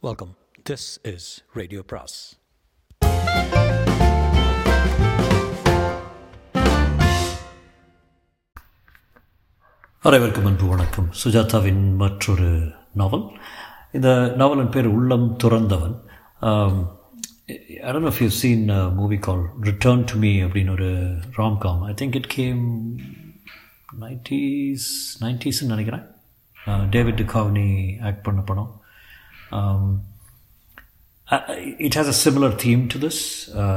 Welcome this is radio பிராஸ் அனைவருக்கும் அன்பு வணக்கம். சுஜாதாவின் மற்றொரு நாவல் இந்த நாவலின் பேர் உள்ளம் துறந்தவன். Um, I don't if you've seen movie called return Return அப்படின்னு ஒரு romcom I think it came nineties நைன்டீஸ்ன்னு நினைக்கிறேன். டேவிட் காவ்னி ஆக்ட் பண்ண படம். It has a similar theme to this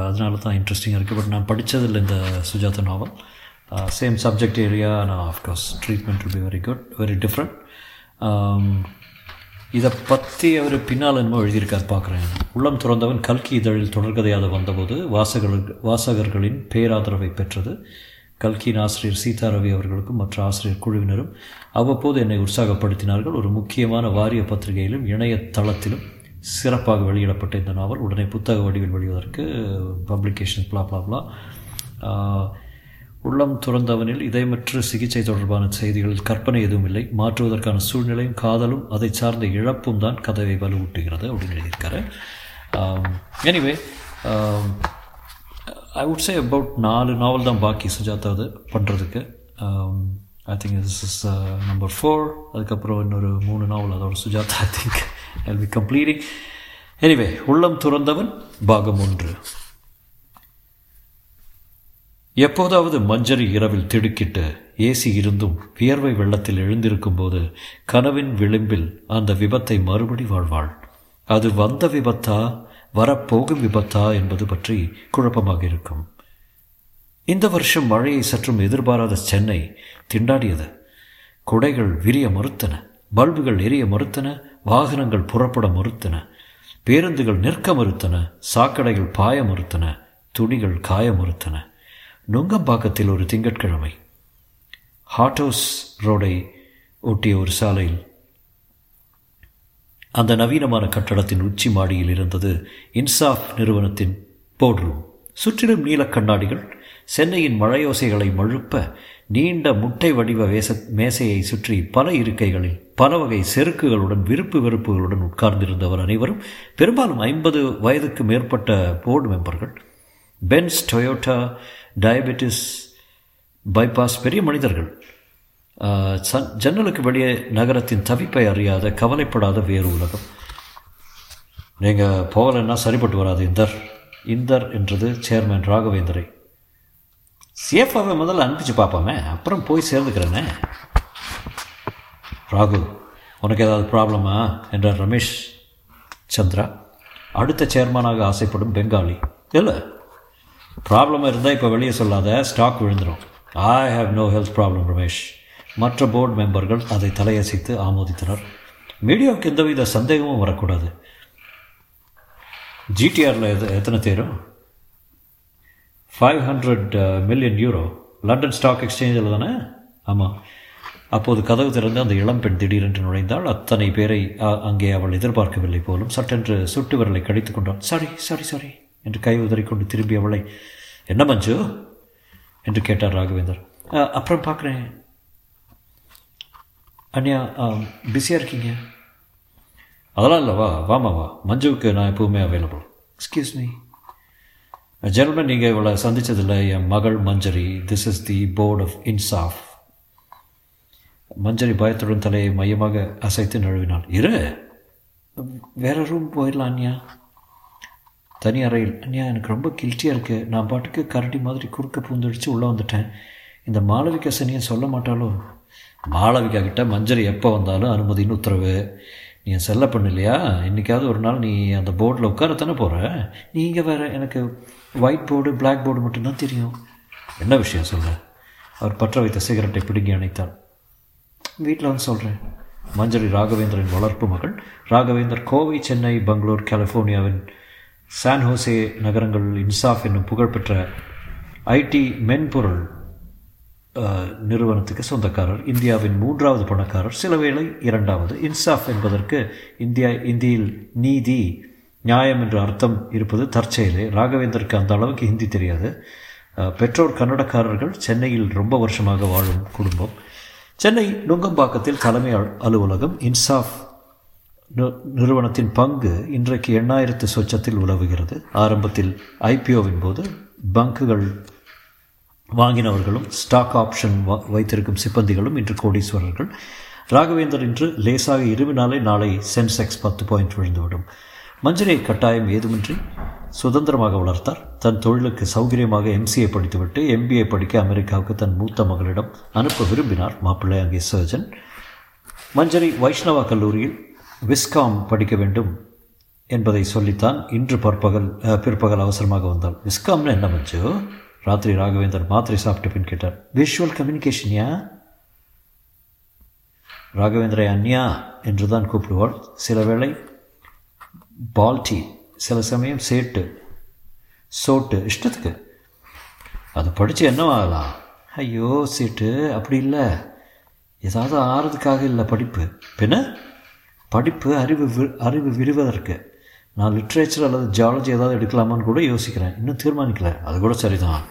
அதனால தான் இன்ட்ரெஸ்டிங்காக இருக்குது பட் நான் படித்ததில் இந்த சுஜாதா நாவல் சேம் சப்ஜெக்ட் ஏரியா நான் of course treatment will be very good very different இதை பற்றி அவர் பின்னால் என்னமோ எழுதியிருக்கார் பார்க்குறேன் உள்ளம் துறந்தவன் கல்கி இதழில் தொடர்கதையாக வந்தபோது வாசகர்கள் வாசகர்களின் பேராதரவை பெற்றது. கல்கியின் ஆசிரியர் சீதாரவி அவர்களுக்கும் மற்ற ஆசிரியர் குழுவினரும் அவ்வப்போது என்னை உற்சாகப்படுத்தினார்கள். ஒரு முக்கியமான வாரிய பத்திரிகையிலும் இணையதளத்திலும் சிறப்பாக வெளியிடப்பட்ட இந்த நாவல். உடனே புத்தக வடிவில் வெளிவதற்கு பப்ளிகேஷன் பிளா பிளா பிளா உள்ளம் துறந்தவனில் இதயமற்ற சிகிச்சை தொடர்பான செய்திகளில் கற்பனை எதுவும் இல்லை. மாற்றுவதற்கான சூழ்நிலையும் காதலும் அதை சார்ந்த இழப்பும் தான் கதவை வலுவூட்டுகிறது அப்படின்னு எழுதியிருக்காரு. Anyway I would say about நாலு நாவல் தான் பாக்கி சுஜாதாவது பண்ணுறதுக்கு I um, think this is number four uh, அதுக்கப்புறம் இன்னொரு மூணு நாவல் அதோட Sujatha I think I be completing anyway உள்ளம் துறந்தவன் பாகம் ஒன்று. எப்போதாவது மஞ்சரி இரவில் திடுக்கிட்டு ஏசி இருந்தும் வியர்வை வெள்ளத்தில் எழுந்திருக்கும் போது கனவின் விளிம்பில் அந்த விபத்தை மறுபடி வாழ்வாள். அது வந்த விபத்தா? வரப்போகும் விபத்தா என்பது பற்றி குழப்பமாக இருக்கும். இந்த வருஷம் மழையை சற்றும் எதிர்பாராத சென்னை திண்டாடியது. குடைகள் விரிய மறுத்தன பல்புகள் எரிய மறுத்தன வாகனங்கள் புறப்பட மறுத்தன பேருந்துகள் நிற்க மறுத்தன சாக்கடைகள் பாய மறுத்தன துணிகள் காய மறுத்தன. நுங்கம்பாக்கத்தில் ஒரு திங்கட்கிழமை. ஹாட்டோஸ் ரோடை ஒட்டிய ஒரு சாலையில் அந்த நவீனமான கட்டடத்தின் உச்சி மாடியில் இருந்தது இன்சாஃப் நிறுவனத்தின் போர்டு ரூம் சுற்றிலும் நீல கண்ணாடிகள் சென்னையின் மழையோசைகளை மழுப்ப நீண்ட முட்டை வடிவ வேச மேசையை சுற்றி பல இருக்கைகளில் பல வகை செருக்குகளுடன் விருப்பு வெறுப்புகளுடன் உட்கார்ந்திருந்தவர் அனைவரும் பெரும்பாலும் ஐம்பது வயதுக்கு மேற்பட்ட போர்டு மெம்பர்கள் பென்ஸ் டொயோட்டா டயபெட்டிஸ் பைபாஸ் பெரிய மனிதர்கள். ஜன்னலுக்கு வெளியே நகரத்தின் தவிப்பை அறியாத கவலைப்படாத வேறு உலகம். நீங்கள் போகலைன்னா சரிப்பட்டு வராது இந்தர். இந்தர் என்றது சேர்மேன் ராகவேந்தரை. சேஃபாகவே முதல்ல அனுப்பிச்சு பார்ப்போமே அப்புறம் போய் சேர்ந்துக்கிறேனே. ராகு உனக்கு ஏதாவது ப்ராப்ளமா? என்றார் ரமேஷ் சந்திரா. அடுத்த சேர்மனாக ஆசைப்படும் பெங்காலி. இல்லை ப்ராப்ளம் இருந்தால் இப்போ வெளியே சொல்லாத ஸ்டாக் விழுந்துடும் I have no health problem Ramesh. மற்ற போர்டு மெம்பர்கள் அதை தலையசைத்து ஆமோதித்தனர். மீடியாவுக்கு எந்தவித சந்தேகமும் வரக்கூடாது. ஜிடிஆரில் எது எத்தனை தேரும்? Five hundred million euro London stock எக்ஸ்சேஞ்சில் தானே? ஆமாம் அப்போது கதவு திறந்து அந்த இளம்பெண் திடீரென்று நுழைந்தால் அத்தனை பேரை அங்கே அவள் எதிர்பார்க்கவில்லை போலும் சட்டென்று சுட்டு விரலை கடித்து கொண்டான். சாரி சாரி சாரி என்று கை உதறிக்கொண்டு திரும்பி அவளை என்ன மஞ்சு? என்று கேட்டார் ராகவேந்தர். அப்புறம் பார்க்குறேன். அண்ணியா பிஸியாக இருக்கீங்க? அதெல்லாம் இல்லை வா வாமா வா. மஞ்சுவுக்கு நான் எப்போவுமே அவைலபிள் எக்ஸ்கியூஸ் மீ ஜெனரலாக நீங்கள் இவளை சந்தித்ததில்லை என் மகள் Manjari. This is the board of Insaf Manjari பயத்துடன் தலையை மையமாக அசைத்து நழுவினாள். இரு. வேற ரூம் போயிடலாம் அண்ணியா தனி அறையில். அண்ணியா எனக்கு ரொம்ப கில்ட்டியாக இருக்குது நான் பாட்டுக்கு கரடி மாதிரி குறுக்க பூந்தடிச்சு உள்ளே வந்துட்டேன். இந்த மாளவிகா சனியை சொல்ல மாட்டாலோ மாளவிகா கிட்ட மஞ்சரி எப்போ வந்தாலும் அனுமதின்னு உத்தரவு. நீ என் செல்ல பண்ணு இல்லையா இன்றைக்காவது ஒரு நாள் நீ அந்த போர்டில் உட்காரத்தானே போகிற நீங்கள் வேறு எனக்கு ஒயிட் போர்டு பிளாக் போர்டு மட்டும்தான் தெரியும். என்ன விஷயம் சொல்ல அவர் பற்ற வைத்த சிகரெட்டை பிடுங்கி அணைத்தார். வீட்டில் வந்து சொல்கிறேன் மஞ்சரி ராகவேந்திரன் வளர்ப்பு மகள். ராகவேந்தர் கோவை சென்னை பெங்களூர் கலிஃபோர்னியாவின் சான் ஹோசே நகரங்கள் இன்சாஃப் என்னும் புகழ்பெற்ற ஐடி மென்பொருள் நிறுவனத்துக்கு சொந்தக்காரர். இந்தியாவின் மூன்றாவது பணக்காரர். சில வேளை இரண்டாவது. இன்சாஃப் என்பதற்கு இந்தியா இந்தியில் நீதி நியாயம் என்ற அர்த்தம் இருப்பது தற்செயலே. ராகவேந்தருக்கு அந்த அளவுக்கு ஹிந்தி தெரியாது. பெற்றோர் கன்னடக்காரர்கள் சென்னையில் ரொம்ப வருஷமாக வாழும் குடும்பம். சென்னை நுங்கம்பாக்கத்தில் தலைமை அலுவலகம் இன்சாஃப் நிறுவனத்தின் பங்கு இன்றைக்கு எண்ணாயிரத்து சொச்சத்தில் உலவுகிறது. ஆரம்பத்தில் ஐபிஓவின் போது பங்குகள் வாங்கினவர்களும் ஸ்டாக் ஆப்ஷன் வ- வைத்திருக்கும் சிப்பந்திகளும் இன்று கோடீஸ்வரர்கள். ராகவேந்தர் இன்று லேசாக இருவினாலே நாளை சென்செக்ஸ் பத்து பாயிண்ட் விழுந்துவிடும். மஞ்சரியை கட்டாயம் ஏதுமின்றி சுதந்திரமாக வளர்த்தார். தன் தொழிலுக்கு சௌகரியமாக எம்சிஏ படித்துவிட்டு எம்பிஏ படிக்க அமெரிக்காவுக்கு தன் மூத்த மகளிடம் அனுப்ப விரும்பினார் மாப்பிள்ளை அங்கே சர்ஜன் மஞ்சரி வைஷ்ணவா கல்லூரியில் விஸ்காம் படிக்க வேண்டும் என்பதை சொல்லித்தான் இன்று பற்பகல் பிற்பகல் அவசரமாக வந்தாள். விஸ்காம்னு என்ன மஞ்சு? ராத்திரி ராகவேந்தர் மாத்திரை சாப்பிட்ட பின் கேட்டார் விஷுவல் கம்யூனிகேஷன்யா ராகவேந்திரை அன்யா என்று தான் கூப்பிடுவாள். சில வேளை பால்டி சில சமயம் சேட்டு சோட்டு இஷ்டத்துக்கு. அது படித்து என்னவாகலாம் ஐயோ சீட்டு அப்படி இல்லை. ஏதாவது ஆறுறதுக்காக இல்லை படிப்பு. பின்ன? படிப்பு அறிவு வி- அறிவு விடுவதற்கு. நான் லிட்ரேச்சர் அல்லது ஜாலஜி ஏதாவது எடுக்கலாமான்னு கூட யோசிக்கிறேன். இன்னும் தீர்மானிக்கல. அது கூட சரிதான்.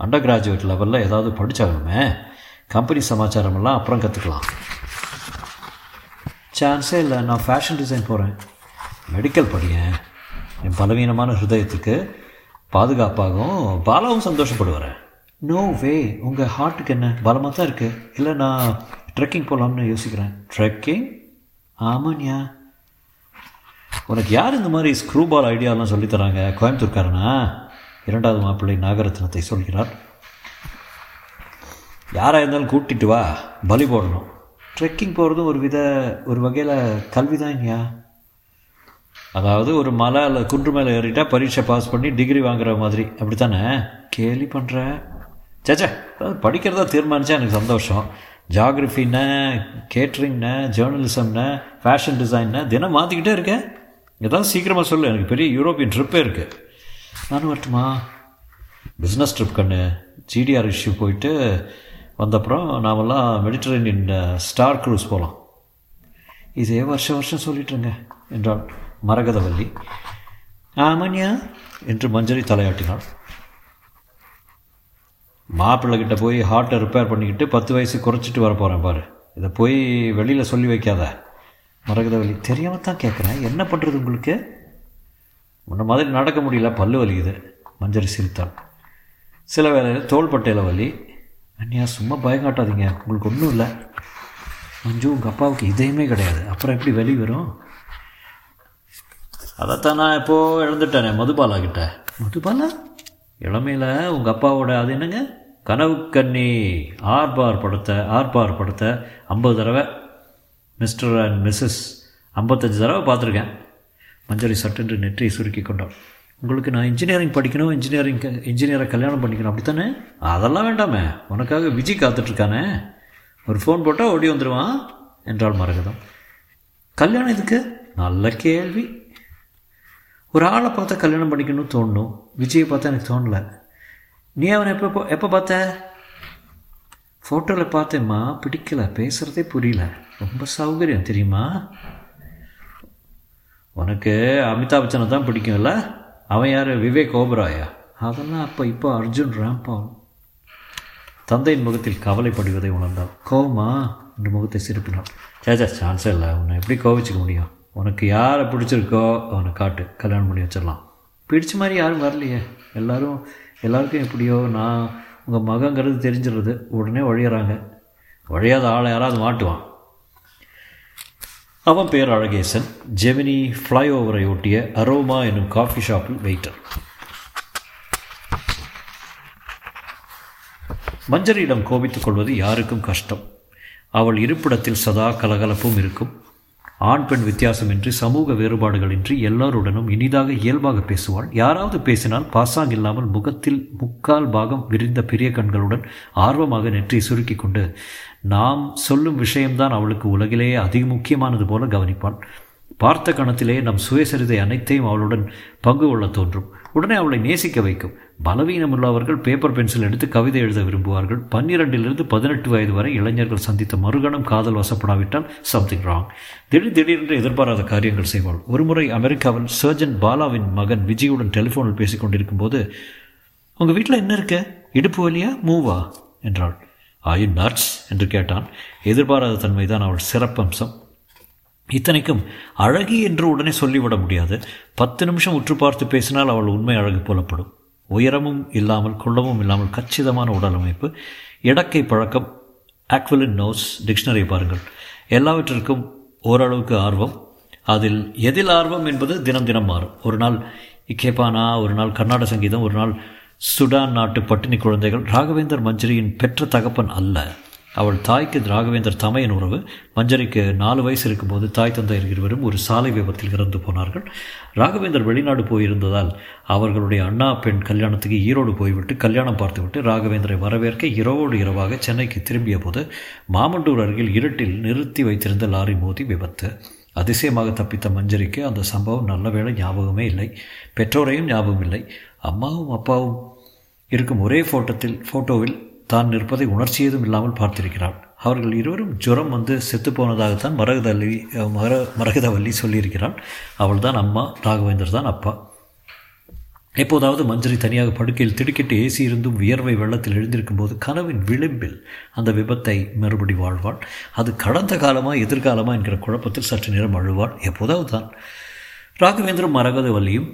அண்டர் கிராஜுவேட் லெவலில் ஏதாவது படித்தாகணுமே கம்பெனி சமாச்சாரமெல்லாம் அப்புறம் கற்றுக்கலாம் சான்ஸே இல்லை. நான் ஃபேஷன் டிசைன் போகிறேன் மெடிக்கல் படியேன். என் பலவீனமான ஹிருதயத்துக்கு பாதுகாப்பாகவும் பாலாவும் சந்தோஷப்படுவார் நோ வே உங்கள் ஹார்ட்டுக்கு என்ன? பலமாக தான் இருக்குது இல்லை நான் ட்ரெக்கிங் போகலாம்னு யோசிக்கிறேன். ட்ரெக்கிங் ஆமாண்யா உனக்கு யார் இந்த மாதிரி ஸ்க்ரூபால் ஐடியாலாம் சொல்லித்தராங்க? கோயம்புத்தூர்காரனா? இரண்டாவது மாப்பிள்ளை நாகரத்னத்தை சொல்கிறார். யாராக இருந்தாலும் கூட்டிட்டு வா. பலி போடணும். ட்ரெக்கிங் போகிறதும் ஒரு வித ஒரு வகையில் கல்வி தான் அதாவது ஒரு மலை இல்லை குன்று மேலே ஏறிட்டால் பரீட்சை பாஸ் பண்ணி டிகிரி வாங்குற மாதிரி. அப்படித்தானே? கேலி பண்ணுற சேச்சே அதாவது படிக்கிறதா தீர்மானிச்சா எனக்கு சந்தோஷம். ஜாகிரஃபின்னு கேட்ரிங்னு ஜேர்னலிசம்னு ஃபேஷன் டிசைன்னு தினம் மாற்றிக்கிட்டே இருக்கேன். ஏதாவது சீக்கிரமாக சொல்லு எனக்கு பெரிய யூரோப்பியன் ட்ரிப்பே இருக்குது நானும் வரட்டுமா? பிஸ்னஸ் ட்ரிப் கண்ணு. ஜிடிஆர் இஷ்யூ போயிட்டு வந்தப்புறம் நாமெல்லாம் மெடிட்டரேனியன் ஸ்டார் க்ரூஸ் போகலாம் இதே வருஷம் வருஷம் சொல்லிட்டுருங்க என்றாள் மரகதவல்லி. ஆமாண்யா என்று மஞ்சரி தலையாட்டினாள். மாப்பிள்ளைகிட்ட போய் ஹார்ட்டை ரிப்பேர் பண்ணிக்கிட்டு பத்து வயசு குறைச்சிட்டு வர போகிறேன் பாரு. இதை போய் வெளியில் சொல்லி வைக்காத. மரகதவல்லி தெரியாமல் தான் கேட்குறேன் என்ன பண்ணுறது உங்களுக்கு? முன்ன மாதிரி நடக்க முடியல. பல்லு வலிக்குது. மஞ்சரி சிரித்தாள். சில வேளையில் தோள்பட்டையில் வலி. அண்ணியா சும்மா பயங்காட்டாதீங்க உங்களுக்கு ஒன்றும் இல்லை. மஞ்சு உங்கள் அப்பாவுக்கு இதயமே கிடையாது. அப்புறம் எப்படி வெளி வரும்? அதைத்தான் நான் இப்போது இழந்துட்டேனே மதுபாலா கிட்ட. மதுபாலா? இளமையில் உங்கள் அப்பாவோட அது என்னங்க? கனவு கன்னி ஆர்பார் படத்தை ஆர்பார் படத்தை. ஐம்பது தடவை மிஸ்டர் அண்ட் மிஸ்ஸஸ் ஐம்பத்தஞ்சு தடவை பார்த்துருக்கேன். மஞ்சரி சட்டென்று நெற்றியை சுருக்கி கொண்டோம் உங்களுக்கு நான் இன்ஜினியரிங் படிக்கணும் இன்ஜினியரிங் இன்ஜினியரை கல்யாணம் பண்ணிக்கணும் அப்படித்தானே? அதெல்லாம் வேண்டாமே. உனக்காக விஜய் காத்துட்ருக்கானே. ஒரு ஃபோன் போட்டால் ஓடி வந்துடுவான் என்றால் மரகதம். கல்யாணம் இதுக்கு நல்ல கேள்வி. ஒரு ஆளை பார்த்தா கல்யாணம் பண்ணிக்கணும்னு தோணும் விஜயை பார்த்தா எனக்கு தோணலை. நீ அவனை எப்போ எப்போ பார்த்த? ஃபோட்டோவில் பார்த்தேம்மா பிடிக்கல பேசுகிறதே புரியல. ரொம்ப சௌகரியம் தெரியுமா? உனக்கு அமிதாப் பச்சனை தான் பிடிக்கும்ல? அவன் யார்? விவேக் ஓபராயா? அதெல்லாம் அப்போ இப்போ அர்ஜுன் ராம்பால் தந்தையின் முகத்தில் கவலைப்படுவதை உணர்ந்தாள். கோவமா? என்று முகத்தை சிரிப்பினாள். சேச்சா சான்ஸே இல்லை. உன்னை எப்படி கோவிச்சுக்க முடியும்? உனக்கு யாரை பிடிச்சிருக்கோ அவனை காட்டு. கல்யாணம் பண்ணி வச்சிடலாம். பிடிச்ச மாதிரி யாரும் வரலையே. எல்லோரும் எல்லாருக்கும் எப்படியோ நான் உங்கள் மகங்கிறது தெரிஞ்சிடுறது. உடனே வழியறாங்க வழியாத ஆளை யாராவது மாட்டுவான். அவன் பேர் அழகேசன் ஜெமினி ஃப்ளைஓவரை ஒட்டிய அரோமா என்னும் காஃபி ஷாப்பில் வெயிட்டர். மஞ்சரியிடம் கோபித்துக் கொள்வது யாருக்கும் கஷ்டம். அவள் இருப்பிடத்தில் சதா கலகலப்பும் இருக்கும். ஆண் பெண் வித்தியாசமின்றி சமூக வேறுபாடுகளின்றி எல்லாருடனும் இனிதாக இயல்பாக பேசுவாள். யாராவது பேசினால் பாசாங் இல்லாமல் முகத்தில் முக்கால் பாகம் விரிந்த பெரிய கண்களுடன் ஆர்வமாக நெற்றி சுருக்கி கொண்டு நாம் சொல்லும் விஷயம்தான் அவளுக்கு உலகிலேயே அதிக முக்கியமானது போல கவனிப்பாள் பார்த்த கணத்திலே நம் சுயசரிதை அனைத்தையும் அவளுடன் பங்கு கொள்ள தோன்றும். உடனே அவளை நேசிக்க வைக்கும். பலவீனமுள்ளவர்கள் பேப்பர் பென்சில் எடுத்து கவிதை எழுத விரும்புவார்கள். பன்னிரெண்டிலிருந்து பதினெட்டு வயது வரை இளைஞர்கள் சந்தித்த மறுகணம் காதல் வசப்படாவிட்டால் சம்திங் ராங் திடீர் திடீரென்று எதிர்பாராத காரியங்கள் செய்வாள். ஒருமுறை அமெரிக்காவில் சர்ஜன் பாலாவின் மகன் விஜயுடன் டெலிஃபோனில் பேசிக் கொண்டிருக்கும் போது உங்கள் வீட்டில் என்ன இருக்க? இடுப்பு வழியா மூவா? என்றாள். ஆயு நர்ஸ் என்று கேட்டான். எதிர்பாராத தன்மைதான் அவள் சிறப்பம்சம். இத்தனைக்கும் அழகி என்று உடனே சொல்லிவிட முடியாது. பத்து நிமிஷம் உற்று பார்த்து பேசினால் அவள் உண்மை அழகு புலப்படும். உயரமும் இல்லாமல் குள்ளமும் இல்லாமல் கச்சிதமான உடல் அமைப்பு இடக்கை பழக்கம். ஆக்வலின் நோஸ் டிக்ஷனரி பாருங்கள். எல்லாவற்றிற்கும் ஓரளவுக்கு ஆர்வம். அதில் எதில் ஆர்வம் என்பது தினம் தினம் மாறும். ஒரு நாள் இக்கேபானா ஒரு நாள் கர்நாடக சங்கீதம் ஒரு நாள் சுடான் நாட்டு பட்டினி குழந்தைகள் ராகவேந்தர் மஞ்சரியின் பெற்ற தகப்பன் அல்ல. அவள் தாய்க்கு ராகவேந்தர் தமையன் உறவு. மஞ்சரிக்கு நாலு வயசு இருக்கும்போது தாய் தந்தையர் இருவரும் ஒரு சாலை விபத்தில் இறந்து போனார்கள். ராகவேந்தர் வெளிநாடு போயிருந்ததால் அவர்களுடைய அண்ணா பெண் கல்யாணத்துக்கு ஈரோடு போய்விட்டு கல்யாணம் பார்த்துவிட்டு ராகவேந்தரை வரவேற்க இரவோடு இரவாக சென்னைக்கு திரும்பிய போது மாமண்டூர் அருகில் இருட்டில் நிறுத்தி வைத்திருந்த லாரி மோதி விபத்து. அதிசயமாக தப்பித்த மஞ்சரிக்கு அந்த சம்பவம் நல்ல வேளை ஞாபகமே இல்லை. பெற்றோரையும் ஞாபகம் இல்லை அம்மாவும் அப்பாவும் இருக்கும் ஒரே ஃபோட்டோத்தில் ஃபோட்டோவில் தான் நிற்பதை உணர்ச்சி ஏதும் இல்லாமல் பார்த்திருக்கிறாள் அவர்கள் இருவரும் ஜுரம் வந்து செத்து போனதாகத்தான் மரகதவல்லி மர மரகதவல்லி சொல்லியிருக்கிறாள் அவள் தான் அம்மா ராகவேந்தர் தான் அப்பா. எப்போதாவது மஞ்சரி தனியாக படுக்கையில் திடுக்கிட்டு ஏசி இருந்தும் வியர்வை வெள்ளத்தில் எழுந்திருக்கும் போது கனவின் விளிம்பில் அந்த விபத்தை மறுபடி வாழ்வாள். அது கடந்த காலமா எதிர்காலமா என்கிற குழப்பத்தில் சற்று நேரம் அழுவாள். எப்போதாவது தான். ராகவேந்திரம் மரகதவல்லியும்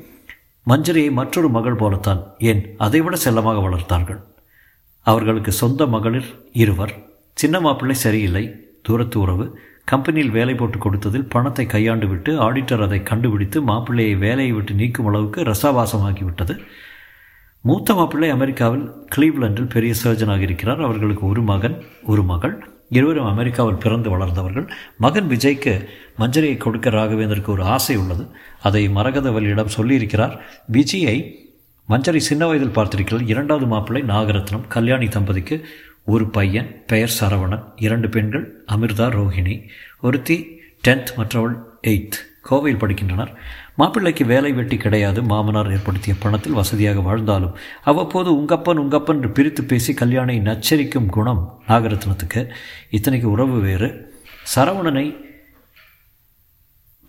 மஞ்சரியை மற்றொரு மகள் போலத்தான் ஏன் அதைவிட செல்லமாக வளர்த்தார்கள்? அவர்களுக்கு சொந்த மகளிர் இருவர். சின்ன மாப்பிள்ளை சரியில்லை. தூரத்து உறவு. கம்பெனியில் வேலை போட்டு கொடுத்ததில் பணத்தை கையாண்டு விட்டு ஆடிட்டர் அதை கண்டுபிடித்து மாப்பிள்ளையை வேலையை விட்டு நீக்கும் அளவுக்கு ரசாவாசமாகிவிட்டது. மூத்த மாப்பிள்ளை அமெரிக்காவில் கிளீவ்லண்டில் பெரிய சர்ஜனாக இருக்கிறார். அவர்களுக்கு ஒரு மகன் ஒரு மகள். இருவரும் அமெரிக்காவில் பிறந்து வளர்ந்தவர்கள். மகன் விஜய்க்கு மஞ்சரியை கொடுக்க ராகவேந்தருக்கு ஒரு ஆசை உள்ளது. அதை மரகதவல்லியிடம் சொல்லியிருக்கிறார். விஜயை மஞ்சரி சின்ன வயதில் பார்த்திருக்கிறார் இரண்டாவது மாப்பிள்ளை நாகரத்னம் கல்யாணி தம்பதிக்கு ஒரு பையன் பெயர் சரவணன் இரண்டு பெண்கள் அமிர்தா ரோஹிணி. ஒருத்தி டென்த் மற்றவள் எயித். கோவையில் படிக்கின்றனர். மாப்பிள்ளைக்கு வேலை வெட்டி கிடையாது. மாமனார் ஏற்படுத்திய பணத்தில் வசதியாக வாழ்ந்தாலும் அவ்வப்போது உங்கப்பன் உங்கப்பன் என்று பிரித்து பேசி கல்யாணை நச்சரிக்கும் குணம் நாகரத்னத்துக்கு. இத்தனைக்கு உறவு வேறு. சரவணனை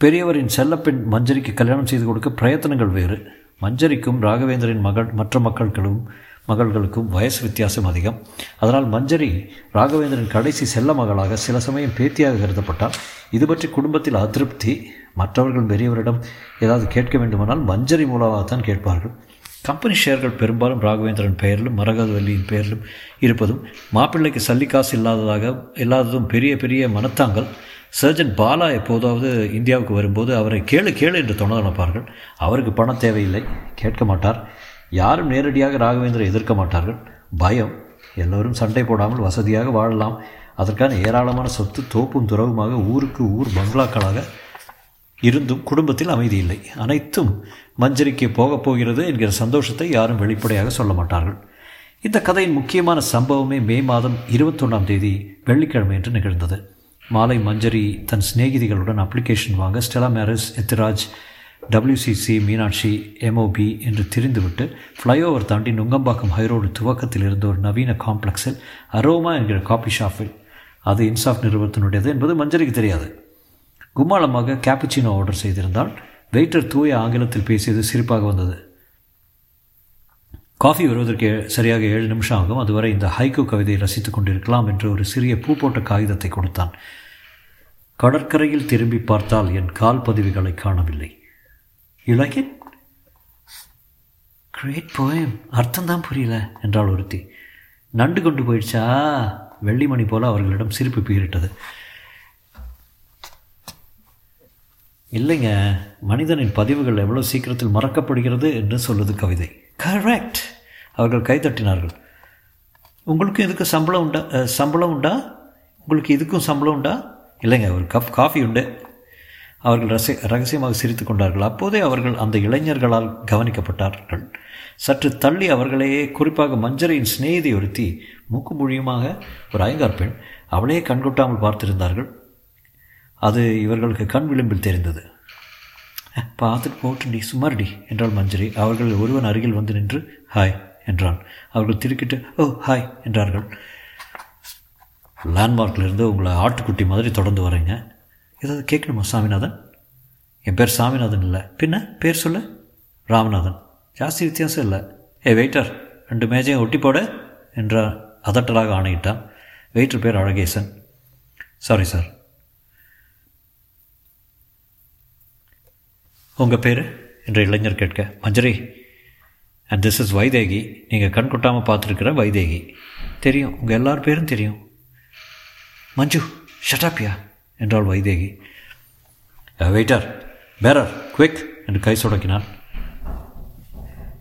பெரியவரின் செல்லப்பெண் மஞ்சரிக்கு கல்யாணம் செய்து கொடுக்க பிரயத்தனங்கள் வேறு. மஞ்சரிக்கும் ராகவேந்தரின் மகள் மற்ற மக்கள்களும் மகள்களுக்கும் வயசு வித்தியாசம் அதிகம். அதனால் மஞ்சரி ராகவேந்திரன் கடைசி செல்ல மகளாக சில சமயம் பேத்தியாக கருதப்பட்டால் இது பற்றி குடும்பத்தில் அதிருப்தி மற்றவர்கள் பெரியவரிடம் ஏதாவது கேட்க வேண்டுமானால் வஞ்சரி மூலமாகத்தான் கேட்பார்கள். கம்பெனி ஷேர்கள் பெரும்பாலும் ராகவேந்திரன் பெயரிலும் மரகதவல்லியின் பெயரிலும் இருப்பதும் மாப்பிள்ளைக்கு சல்லிக்காசு இல்லாததாக இல்லாததும் பெரிய பெரிய மனத்தாங்கள். சர்ஜன் பாலா எப்போதாவது இந்தியாவுக்கு வரும்போது அவரை கேளு கேளு என்று தொண அவருக்கு பணம் தேவையில்லை கேட்க மாட்டார். யாரும் நேரடியாக ராகவேந்திரன் எதிர்க்க மாட்டார்கள். பயம். எல்லோரும் சண்டை போடாமல் வசதியாக வாழலாம். அதற்கான ஏராளமான சொத்து தோப்பும் துறவுமாக ஊருக்கு ஊர் பங்களாக்களாக இருந்தும் குடும்பத்தில் அமைதி இல்லை. அனைத்தும் மஞ்சரிக்கு போகப் போகிறது என்கிற சந்தோஷத்தை யாரும் வெளிப்படையாக சொல்ல மாட்டார்கள். இந்த கதையின் முக்கியமான சம்பவமே மே மாதம் இருபத்தொன்றாம் தேதி வெள்ளிக்கிழமை என்று நிகழ்ந்தது. மாலை மஞ்சரி தன் சிநேகிதிகளுடன் அப்ளிகேஷன் வாங்க Stella Maris Ethiraj WCC Meenakshi MOP என்று தெரிந்துவிட்டு ஃப்ளைஓவர் தாண்டி நுங்கம்பாக்கம் ஹைரோடு துவக்கத்தில் இருந்த ஒரு நவீன காம்ப்ளெக்ஸில் அரோமா என்கிற காபி ஷாப்பில் அது இன்சாஃப் நிறுவனத்தினுடையது என்பது மஞ்சரிக்கு தெரியாது. கும்மாளமாக கேப்புச்சினோ ஆர்டர் செய்திருந்தால் வெயிட்டர் தூய ஆங்கிலத்தில் பேசியது சிரிப்பாக வந்தது. காஃபி வருவதற்கு சரியாக ஏழு நிமிஷம் ஆகும். அதுவரை இந்த ஹைகோ கவிதையை ரசித்துக் கொண்டிருக்கலாம் என்று ஒரு சிறிய பூ போட்ட காகிதத்தை கொடுத்தான். கடற்கரையில் திரும்பி பார்த்தால் என் கால் பதிவுகளை காணவில்லை. இலகின் கிரேட் போயம் அர்த்தம்தான் புரியல என்றாள் ஒருத்தி. நண்டு கொண்டு போயிடுச்சா? வெள்ளிமணி போல அவர்களிடம் சிரிப்பு பீரிட்டது இல்லைங்க மனிதனின் பதிவுகள் எவ்வளோ சீக்கிரத்தில் மறக்கப்படுகிறது என்று சொல்லுது கவிதை. கரெக்ட் அவர்கள் கைத்தட்டினார்கள் உங்களுக்கு இதுக்கு சம்பளம் உண்டா? சம்பளம் உண்டா? உங்களுக்கு இதுக்கும் சம்பளம் உண்டா? இல்லைங்க ஒரு கப் காஃபி உண்டு. அவர்கள் ரசி ரகசியமாக சிரித்து கொண்டார்கள். அப்போதே அவர்கள் அந்த இளைஞர்களால் கவனிக்கப்பட்டார்கள். சற்று தள்ளி அவர்களையே குறிப்பாக மஞ்சரின் சிநேகிதி ஒருத்தி மூக்கு மொழியுமாக ஒரு ஐங்கார் பெண் அவளையே கண்கொட்டாமல் பார்த்திருந்தார்கள். அது இவர்களுக்கு கண் விளிம்பில் தெரிந்தது. பார்த்துட்டு போட்டுடி சுமார்டி என்றாள் மஞ்சரி. அவர்கள் ஒருவன் அருகில் வந்து நின்று ஹாய் என்றான். அவர்கள் திருக்கிட்டு ஓ ஹாய் என்றார்கள். லேண்ட்மார்க்லேருந்து உங்களை ஆட்டுக்குட்டி மாதிரி தொடர்ந்து வரீங்க. ஏதாவது கேட்கணுமா சாமிநாதன்? என் பேர் சாமிநாதன் இல்லை. பின்ன பேர் சொல்லு? ராமநாதன். ஜாஸ்தி வித்தியாசம் இல்லை. ஏ வெயிட்டர் ரெண்டு மேஜையும் ஒட்டி போட என்ற அதட்டலாக ஆணையிட்டான். வெயிட்டர் பேர் அழகேசன். சாரி சார் உங்கள் பேர்? என்று இளைஞர் கேட்க Manjari and this is Vaidehi. நீங்கள் கண் கொட்டாமல் பார்த்துருக்கிற வைதேகி. தெரியும். உங்கள் எல்லார் பேரும் தெரியும். மஞ்சு ஷட்டாப்பியா என்றாள் வைதேகி. வெயிட்டர் பேரர் குவிக் என்று கை சொடக்கினாள்.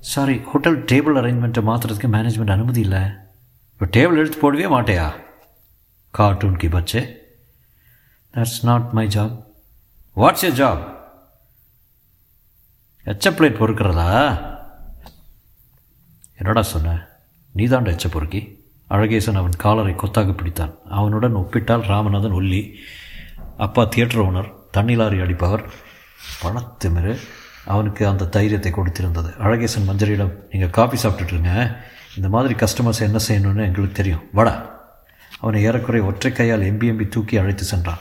சாரி ஹோட்டல் டேபிள் அரேஞ்ச்மெண்ட்டை மாற்றுறதுக்கு மேனேஜ்மெண்ட் அனுமதி இல்லை. இப்போ டேபிள் எடுத்து போடவே மாட்டேயா? கார்ட்டூன் கி பச்சே. That's not my job what's a job எச்ச பிளேட் பொறுக்கிறதா? என்னடா சொன்ன? நீதாண்ட எச்ச பொறுக்கி. அழகேசன் அவன் காலரை கொத்தாக பிடித்தான். அவனுடன் ஒப்பிட்டால் ராமநாதன் ஒல்லி. அப்பா தியேட்டர் ஓனர் தண்ணிலாரி அடிப்பவர். பணத்திமிரு அவனுக்கு அந்த தைரியத்தை கொடுத்திருந்தது. அழகேசன் மஞ்சரியிடம் நீங்கள் காஃபி சாப்பிட்டுட்ருங்க இந்த மாதிரி கஸ்டமர்ஸ் என்ன செய்யணும்னு எங்களுக்கு தெரியும். வடா. அவனை ஏறக்குறை ஒற்றை கையால் எம்பி எம்பி தூக்கி அழைத்து சென்றான்.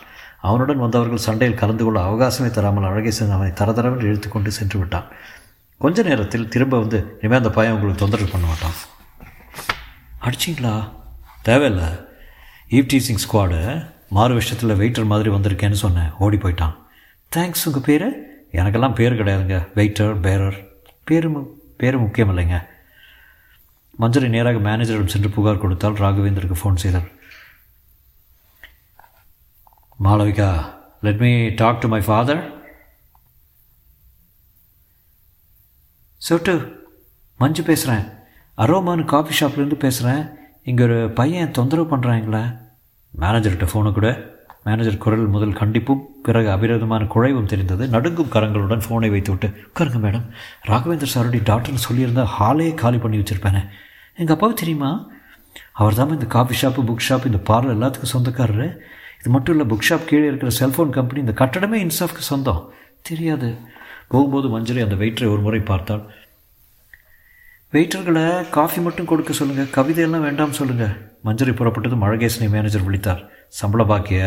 அவனுடன் வந்தவர்கள் சண்டையில் கலந்து கொள்ள அவகாசமே தராமல் அழகேசன் அவனை தரதரவில் இழுத்து கொண்டு சென்று விட்டான். கொஞ்ச நேரத்தில் திரும்ப வந்து இனிமேல் அந்த பையன் உங்களுக்கு தொந்தரவு பண்ண மாட்டான். அடிச்சிங்களா? தேவையில்லை. ஈவ் டீசிங் ஸ்குவாடு மாறு விஷயத்தில் வெயிட்டர் மாதிரி வந்திருக்கேன்னு சொன்னேன். ஓடி போயிட்டான். தேங்க்ஸ் உங்கள் பேர்? எனக்கெல்லாம் பேர் கிடையாதுங்க. வெயிட்டர் பேரர் பேர் பேர் முக்கியம் இல்லைங்க. மஞ்சரி நேராக மேனேஜரிடம் சென்று புகார் கொடுத்தால் ராகவேந்தருக்கு ஃபோன் செய்தார். Malavika let me talk to my father சொட்டு மஞ்சு பேசுகிறேன் அரோமானு காஃபி ஷாப்லேருந்து பேசுகிறேன் இங்கே ஒரு பையன் தொந்தரவு பண்ணுறாங்களே மேனேஜர்கிட்ட ஃபோனை கூட. மேனேஜர் குரல் முதல் கண்டிப்பும் பிறகு அபிரதமான குழைவும் தெரிந்தது. நடுங்கும் கரங்களுடன் ஃபோனை வைத்து விட்டு உட்காருங்க மேடம் ராகவேந்தர் சாருடைய டாக்டர்னு சொல்லியிருந்தா ஹாலே காலி பண்ணி வச்சுருப்பேனே. எங்கள் அப்பாவுக்கு தெரியுமா? அவர் தான் இந்த காஃபி ஷாப்பு புக் ஷாப் இந்த பார்லர் எல்லாத்துக்கும் சொந்தக்காரரு. இது மட்டும் இல்லை புக் ஷாப் கீழே இருக்கிற செல்ஃபோன் கம்பெனி இந்த கட்டடமே இன்சாஃப்க்கு சொந்தம். தெரியாது. போகும்போது மஞ்சரி அந்த வெயிட்டரை ஒரு முறை பார்த்தாள். வெயிட்டர்களை காஃபி மட்டும் கொடுக்க சொல்லுங்கள் கவிதையெல்லாம் வேண்டாம் சொல்லுங்கள் மஞ்சரி புறப்பட்டதும் அழகேசனை மேனேஜர் விழித்தார். சம்பள பாக்கிய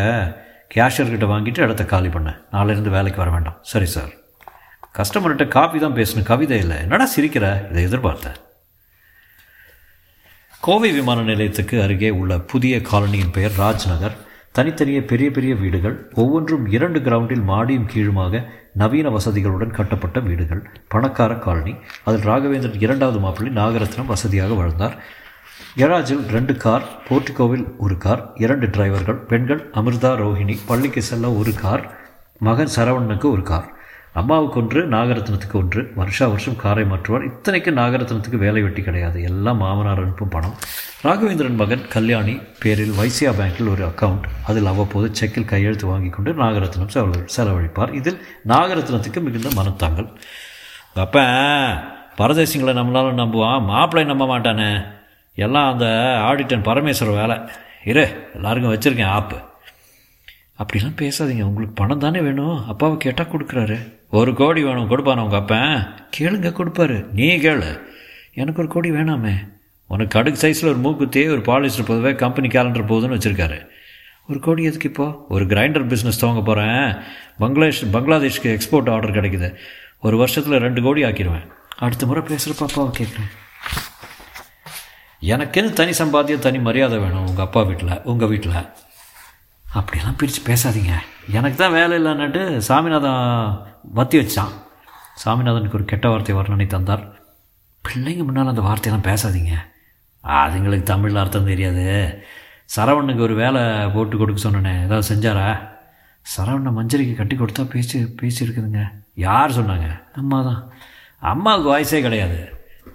கேஷியர்கிட்ட வாங்கிட்டு இடத்த காலி பண்ணேன் நாளையிலேருந்து வேலைக்கு வர வேண்டாம். சரி சார் கஸ்டமர்கிட்ட காஃபி தான் பேசணும். கவிதை இல்லை. என்னடா சிரிக்கிற? இதை எதிர்பார்த்தேன் கோவை விமான நிலையத்துக்கு அருகே உள்ள புதிய காலனியின் பெயர் ராஜ்நகர். தனித்தனியே பெரிய பெரிய வீடுகள் ஒவ்வொன்றும் இரண்டு கிரவுண்டில் மாடியும் கீழுமாக நவீன வசதிகளுடன் கட்டப்பட்ட வீடுகள் பணக்கார காலனி அதில் ராகவேந்திரன் இரண்டாவது மாப்பிள்ளை நாகரத்னம் வசதியாக வாழ்ந்தார். கெராஜில் ரெண்டு கார் போர்ட்டிகோவில் ஒரு கார் இரண்டு டிரைவர்கள் பெண்கள் அமிர்தா ரோஹிணி பள்ளிக்கு செல்ல ஒரு கார் மகன் சரவணனுக்கு ஒரு கார். அம்மாவுக்கு ஒன்று நாகரத்னத்துக்கு ஒன்று. வருஷா வருஷம் காரை மாற்றுவார் இத்தனைக்கு நாகரத்னத்துக்கு வேலை வெட்டி கிடையாது. எல்லாம் மாமனார் அனுப்பும் பணம். ராகவேந்திரன் மகன் கல்யாணி பேரில் வைசியா பேங்கில் ஒரு அக்கவுண்ட் அதில் அவ்வப்போது செக்கில் கையெழுத்து வாங்கி கொண்டு நாகரத்னம் செலவழிப்பார். இதில் நாகரத்னத்துக்கு மிகுந்த மனத்தாங்கள் அப்போ பரதேசிங்களை நம்மளால நம்புவான். மாப்பிள்ளை நம்ப மாட்டானே. எல்லாம் அந்த ஆடிட்டன் பரமேஸ்வரர் வேலை. இரு எல்லாருக்கும் வச்சுருக்கேன் ஆப்பு அப்படிலாம் பேசாதீங்க. உங்களுக்கு பணம் தானே வேணும்? அப்பாவை கேட்டால் கொடுக்குறாரு. ஒரு கோடி வேணும் கொடுப்பான் உங்கள் அப்பன் கேளுங்க கொடுப்பாரு. நீ கேளு. எனக்கு ஒரு கோடி வேணாமே. உனக்கு கடுகு சைஸில் ஒரு மூக்குத்தி ஒரு பாலிஸ்டர் பொதுவே கம்பெனி கேலண்டர் போகுதுன்னு வச்சுருக்காரு. ஒரு கோடி எதுக்கு இப்போது ஒரு கிரைண்டர் பிஸ்னஸ் துவங்க போகிறேன் பங்களாதேஷ் பங்களாதேஷ்க்கு எக்ஸ்போர்ட் ஆர்டர் கிடைக்குது. ஒரு வருஷத்தில் ரெண்டு கோடி ஆக்கிடுவேன். அடுத்த முறை பேசுகிறப்ப அப்பாவை கேட்குறேன். எனக்குன்னு தனி சம்பாத்தியம் தனி மரியாதை வேணும் உங்கள் அப்பா வீட்டில் உங்கள் வீட்டில். அப்படியெல்லாம் பிரித்து பேசாதீங்க. எனக்கு தான் வேலை இல்லைன்னுட்டு சாமிநாதன் வத்தி வச்சான் சாமிநாதனுக்கு ஒரு கெட்ட வார்த்தை வர்ணனை தந்தார். பிள்ளைங்க முன்னால் அந்த வார்த்தையெல்லாம் பேசாதீங்க. அதுங்களுக்கு தமிழில் அர்த்தம் தெரியாது. சரவணனுக்கு ஒரு வேலை போட்டு கொடுக்க சொன்னேனே. ஏதாவது செஞ்சாரா? சரவணை மஞ்சரிக்கு கட்டி கொடுத்தா பேசி பேசியிருக்குதுங்க யார் சொன்னாங்க? அம்மா தான் அம்மாவுக்கு வாய்ஸே கிடையாது.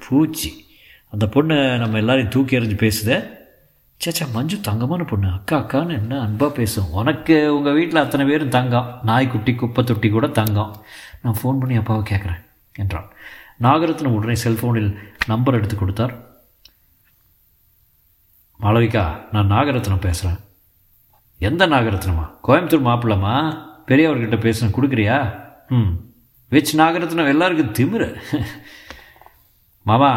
பூச்சி. அந்த பொண்ணு நம்ம எல்லாரையும் தூக்கி எறிஞ்சு பேசுதே. சேச்சா மஞ்சு தங்கமான பொண்ணு. அக்கா அக்கான்னு என்ன அன்பாக பேசும். உனக்கு உங்கள் வீட்டில் அத்தனை பேரும் தங்கம். நாய்க்குட்டி குப்பை தொட்டி கூட தங்கம். நான் ஃபோன் பண்ணி அப்பாவை கேட்குறேன் என்றான். நாகரத்னம் உடனே செல்ஃபோனில் நம்பர் எடுத்து கொடுத்தார். மாளவிகா நான் நாகரத்னம் பேசுகிறேன் எந்த நாகரத்னமா? கோயம்புத்தூர் மாப்பிள்ளமா பெரியவர்கிட்ட பேசுன கொடுக்குறியா? ம். விச் நாகரத்னம்? எல்லாருக்கும் திமிரு. மாமா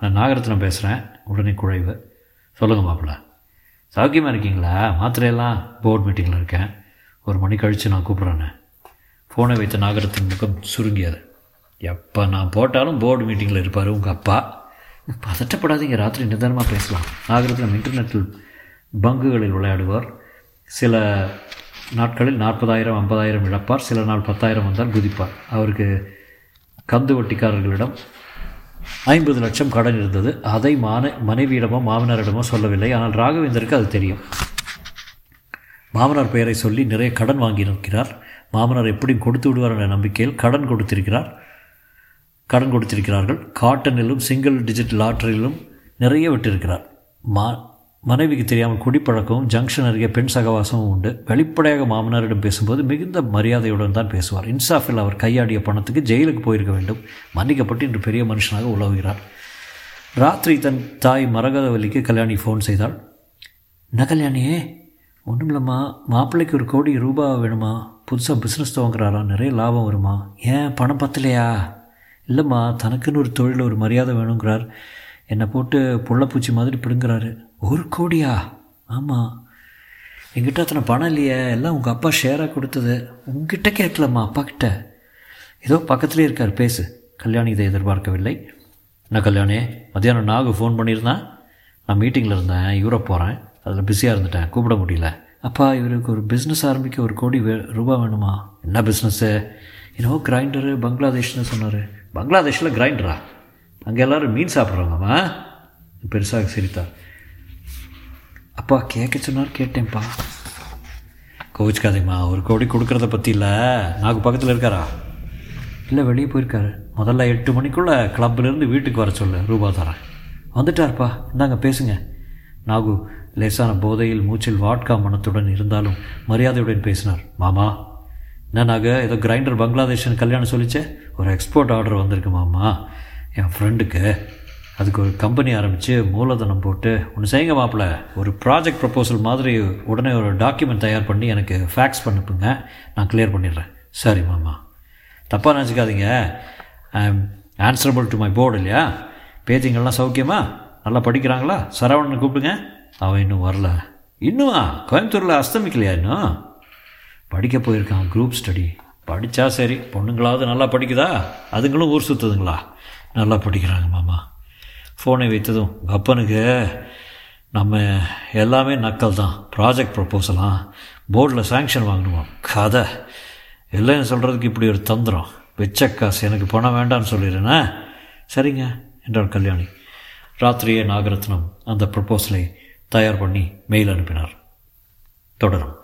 நான் நாகரத்னம் பேசுகிறேன் உடனே குழைவு சொல்லுங்கள் மாப்பிள்ள சௌக்கியமாக இருக்கீங்களா? மாத்திரையெல்லாம் போர்டு மீட்டிங்கில் இருக்கேன். ஒரு மணி கழித்து நான் கூப்பிட்றேண்ணே ஃபோனை வைத்த நாகரத்தின் முகம் சுருங்கியது. எப்போ நான் போட்டாலும் போர்டு மீட்டிங்கில் இருப்பார் உங்கள் அப்பா. பதட்டப்படாதீங்க ராத்திரி நிதானமாக பேசலாம். நாகரத்னம் இன்டர்நெட்டில் பங்குகளில் விளையாடுவார். சில நாட்களில் நாற்பதாயிரம் ஐம்பதாயிரம் இழப்பார். சில நாள் பத்தாயிரம் வந்தால் குதிப்பார். அவருக்கு கந்து வட்டிக்காரர்களிடம் ஐம்பது லட்சம் கடன் இருந்தது. அதை மான மனைவியிடமோ மாமனாரிடமோ சொல்லவில்லை. ஆனால் ராகவேந்தருக்கு அது தெரியும். மாமனார் பெயரை சொல்லி நிறைய கடன் வாங்கியிருக்கிறார். மாமனார் எப்படியும் கொடுத்து விடுவார் என்ற நம்பிக்கையில் கடன் கொடுத்திருக்கிறார். கடன் கொடுத்திருக்கிறார்கள். காட்டனிலும் சிங்கிள் டிஜிட் லாட்டரியிலும் நிறைய விட்டிருக்கிறார். மா மனைவிக்கு தெரியாமல் குடிப்பழக்கமும் ஜங்ஷன் அருகே பெண் சகவாசமும் உண்டு. வெளிப்படையாக மாமனாரிடம் பேசும்போது மிகுந்த மரியாதையுடன் தான் பேசுவார். இன்சாஃபில் அவர் கையாடிய பணத்துக்கு ஜெயிலுக்கு போயிருக்க வேண்டும். மன்னிக்கப்பட்டு இன்று பெரிய மனுஷனாக உலவுகிறார். ராத்திரி தன் தாய் மரகதவல்லிக்கு கல்யாணி ஃபோன் செய்தாள். என்ன கல்யாணியே ஒன்றும் இல்லைம்மா மாப்பிள்ளைக்கு ஒரு கோடி ரூபா வேணுமா? புதுசாக பிஸ்னஸ் துவங்குறாரா? நிறைய லாபம் வருமா? ஏன் பணம் பத்தலையா? இல்லைம்மா. தனக்குன்னு ஒரு தொழில் ஒரு மரியாதை வேணுங்கிறார். என்னை போட்டு புள்ளப்பூச்சி மாதிரி பிடுங்குறாரு. ஒரு கோடியா? ஆமாம் என்கிட்ட அத்தனை பணம் இல்லையே. எல்லாம் உங்கள் அப்பா ஷேராக கொடுத்தது. உங்ககிட்ட கேட்கலம்மா அப்பா கிட்ட ஏதோ பக்கத்துலேயே இருக்கார் பேசு. கல்யாணி இதை எதிர்பார்க்கவில்லை. என்ன கல்யாணே? மத்தியானம் நாகு ஃபோன் பண்ணியிருந்தேன் நான் மீட்டிங்கில் இருந்தேன் யூரோப் போகிறேன் அதில் பிஸியாக இருந்துட்டேன் கூப்பிட முடியல. அப்பா இவருக்கு ஒரு பிஸ்னஸ் ஆரம்பிக்க ஒரு கோடி வே ரூபா வேணுமா? என்ன பிஸ்னஸ்ஸு என்னவோ கிரைண்டரு பங்களாதேஷ்னு சொன்னார். பங்களாதேஷில் கிரைண்டரா அங்கே எல்லோரும் மீன் சாப்பிட்றாங்கம்மா. பெருசாக சிரித்தார் அப்பா கேட்க சொன்னார் கேட்டேன்ப்பா. கோவிச்சுக்காதீங்கம்மா ஒரு கோடி கொடுக்குறத பற்றி இல்லை. நாகு பக்கத்தில் இருக்காரா? இல்லை வெளியே போயிருக்காரு. முதல்ல எட்டு மணிக்குள்ளே கிளப்பிலேருந்து வீட்டுக்கு வர சொல்லு ரூபா தரேன். வந்துட்டார்ப்பா. இந்தாங்க பேசுங்க. நாகு லேசான போதையில் மூச்சில் வாட்கா மனத்துடன் இருந்தாலும் மரியாதையுடன் பேசினார். மாமா என்ன நாக ஏதோ கிரைண்டர் பங்களாதேஷன் கல்யாணம் சொல்லிச்சே? ஒரு எக்ஸ்போர்ட் ஆர்டர் வந்திருக்கு மாமா. என் ஃப்ரெண்டுக்கு அதுக்கு ஒரு கம்பெனி ஆரம்பித்து மூலதனம் போட்டு ஒன்று செய்யுங்க மாப்பிள்ள ஒரு ப்ராஜெக்ட் ப்ரப்போசல் மாதிரி உடனே ஒரு டாக்குமெண்ட் தயார் பண்ணி எனக்கு ஃபேக்ஸ் பண்ணிப்புங்க நான் கிளியர் பண்ணிடுறேன். சரி மாமா. தப்பாக நினச்சிக்காதீங்க. I answerable to my board இல்லையா? பேத்திங்கெல்லாம் சௌக்கியமா? நல்லா படிக்கிறாங்களா? சரவணனை கூப்பிடுங்க. அவன் இன்னும் வரல. இன்னுமா? கோயம்புத்தூரில் அஸ்தமிக்கலையா இன்னும்? படிக்க போயிருக்கான் குரூப் ஸ்டடி படித்தா சரி பொண்ணுங்களாவது நல்லா படிக்குதா? அதுங்களும் ஊர் சுற்றுதுங்களா நல்லா படிக்கிறாங்க மாமா. ஃபோனை வைத்ததும் அப்பனுக்கு நம்ம எல்லாமே நக்கல் தான். ப்ராஜெக்ட் ப்ரப்போசலாம் போர்டில் சேங்ஷன் வாங்கணுமா? கதை. இல்லைன்னு சொல்கிறதுக்கு இப்படி ஒரு தந்திரம். வெச்ச காசு. எனக்கு பணம் வேண்டாம்னு சொல்லிடுறேனே சரிங்க என்றார் கல்யாணி. ராத்திரியே நாகரத்னம் அந்த ப்ரப்போசலை தயார் பண்ணி மெயில் அனுப்பினார். தொடரும்.